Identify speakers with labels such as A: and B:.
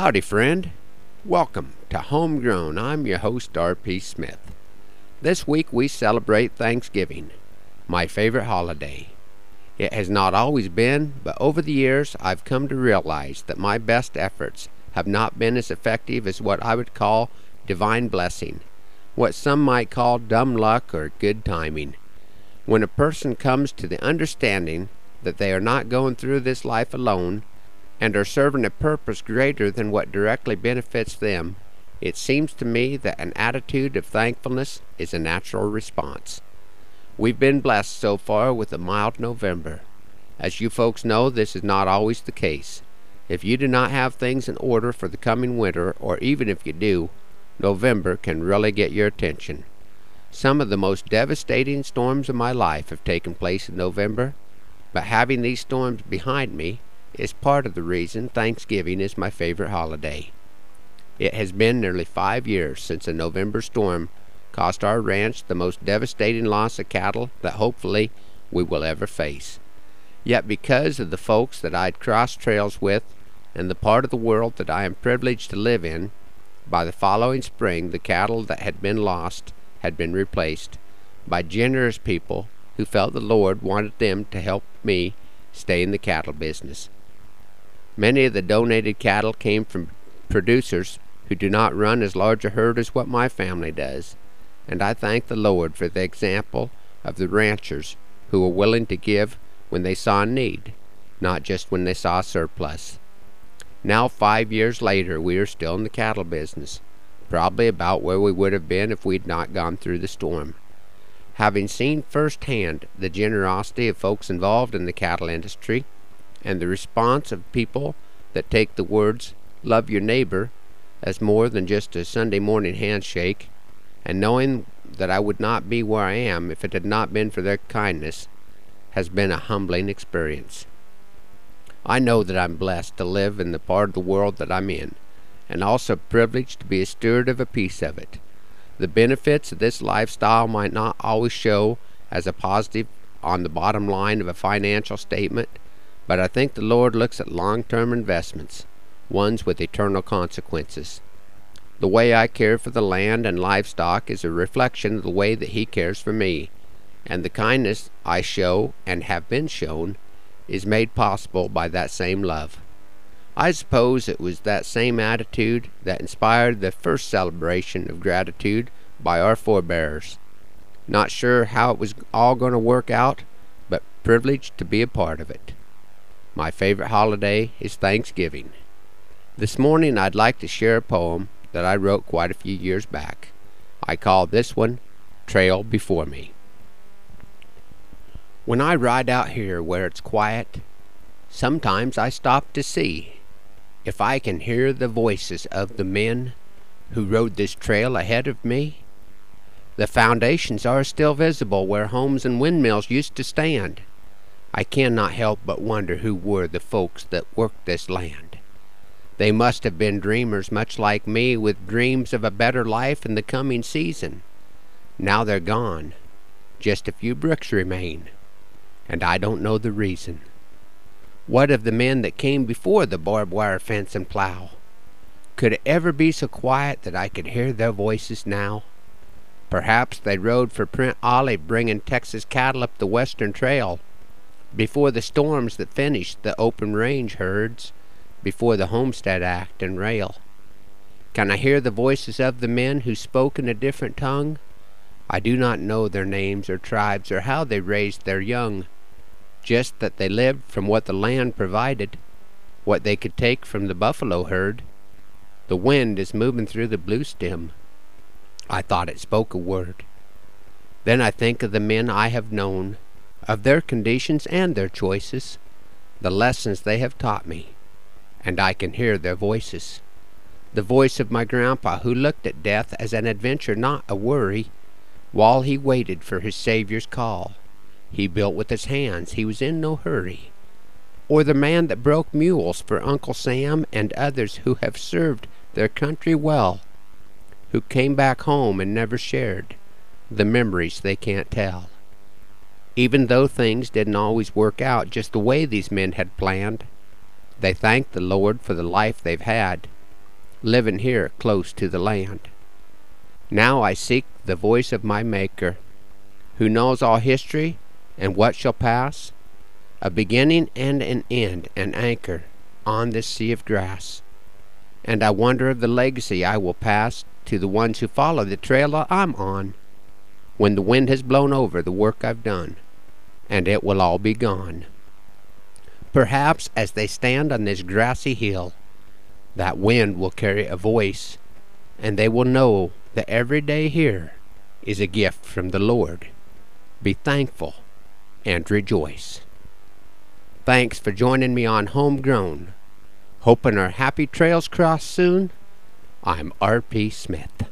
A: Howdy, friend. Welcome to Homegrown. I'm your host, R.P. Smith. This week we celebrate Thanksgiving, my favorite holiday. It has not always been, but over the years I've come to realize that my best efforts have not been as effective as what I would call divine blessing, what some might call dumb luck or good timing. When a person comes to the understanding that they are not going through this life alone, and are serving a purpose greater than what directly benefits them, it seems to me that an attitude of thankfulness is a natural response. We've been blessed so far with a mild November. As you folks know, this is not always the case. If you do not have things in order for the coming winter, or even if you do, November can really get your attention. Some of the most devastating storms of my life have taken place in November, but having these storms behind me is part of the reason Thanksgiving is my favorite holiday. It has been nearly five years since a November storm cost our ranch the most devastating loss of cattle that hopefully we will ever face. Yet because of the folks that I'd crossed trails with and the part of the world that I am privileged to live in, by the following spring the cattle that had been lost had been replaced by generous people who felt the Lord wanted them to help me stay in the cattle business. Many of the donated cattle came from producers who do not run as large a herd as what my family does, and I thank the Lord for the example of the ranchers who were willing to give when they saw need, not just when they saw surplus. Now, five years later, we are still in the cattle business, probably about where we would have been if we had not gone through the storm. Having seen firsthand the generosity of folks involved in the cattle industry, and the response of people that take the words, love your neighbor, as more than just a Sunday morning handshake, and knowing that I would not be where I am if it had not been for their kindness, has been a humbling experience. I know that I'm blessed to live in the part of the world that I'm in, and also privileged to be a steward of a piece of it. The benefits of this lifestyle might not always show as a positive on the bottom line of a financial statement, but I think the Lord looks at long term investments, ones with eternal consequences. The way I care for the land and livestock is a reflection of the way that He cares for me, and the kindness I show and have been shown is made possible by that same love. I suppose it was that same attitude that inspired the first celebration of gratitude by our forebears. Not sure how it was all going to work out, but privileged to be a part of it. My favorite holiday is Thanksgiving. This morning I'd like to share a poem that I wrote quite a few years back. I call this one Trail Before Me. When I ride out here where it's quiet, sometimes I stop to see if I can hear the voices of the men who rode this trail ahead of me. The foundations are still visible where homes and windmills used to stand. I cannot help but wonder who were the folks that worked this land. They must have been dreamers much like me with dreams of a better life in the coming season. Now they're gone. Just a few bricks remain. And I don't know the reason. What of the men that came before the barbed wire fence and plow? Could it ever be so quiet that I could hear their voices now? Perhaps they rode for Print Olive bringing Texas cattle up the western trail before the storms that finished the open range herds, before the Homestead Act and rail. Can I hear the voices of the men who spoke in a different tongue? I do not know their names or tribes or how they raised their young, just that they lived from what the land provided, what they could take from the buffalo herd. The wind is moving through the blue stem. I thought it spoke a word. Then I think of the men I have known of their conditions and their choices, the lessons they have taught me, and I can hear their voices. The voice of my grandpa, who looked at death as an adventure, not a worry, while he waited for his Saviour's call. He built with his hands, he was in no hurry. Or the man that broke mules for Uncle Sam and others who have served their country well, who came back home and never shared the memories they can't tell. Even though things didn't always work out just the way these men had planned, they thanked the Lord for the life they've had living here close to the land. Now I seek the voice of my Maker, who knows all history and what shall pass, a beginning and an end, an anchor on this sea of grass. And I wonder of the legacy I will pass to the ones who follow the trail I'm on, when the wind has blown over the work I've done, and it will all be gone. Perhaps as they stand on this grassy hill, that wind will carry a voice, and they will know that every day here is a gift from the Lord. Be thankful and rejoice. Thanks for joining me on Homegrown. Hoping our happy trails cross soon. I'm R.P. Smith.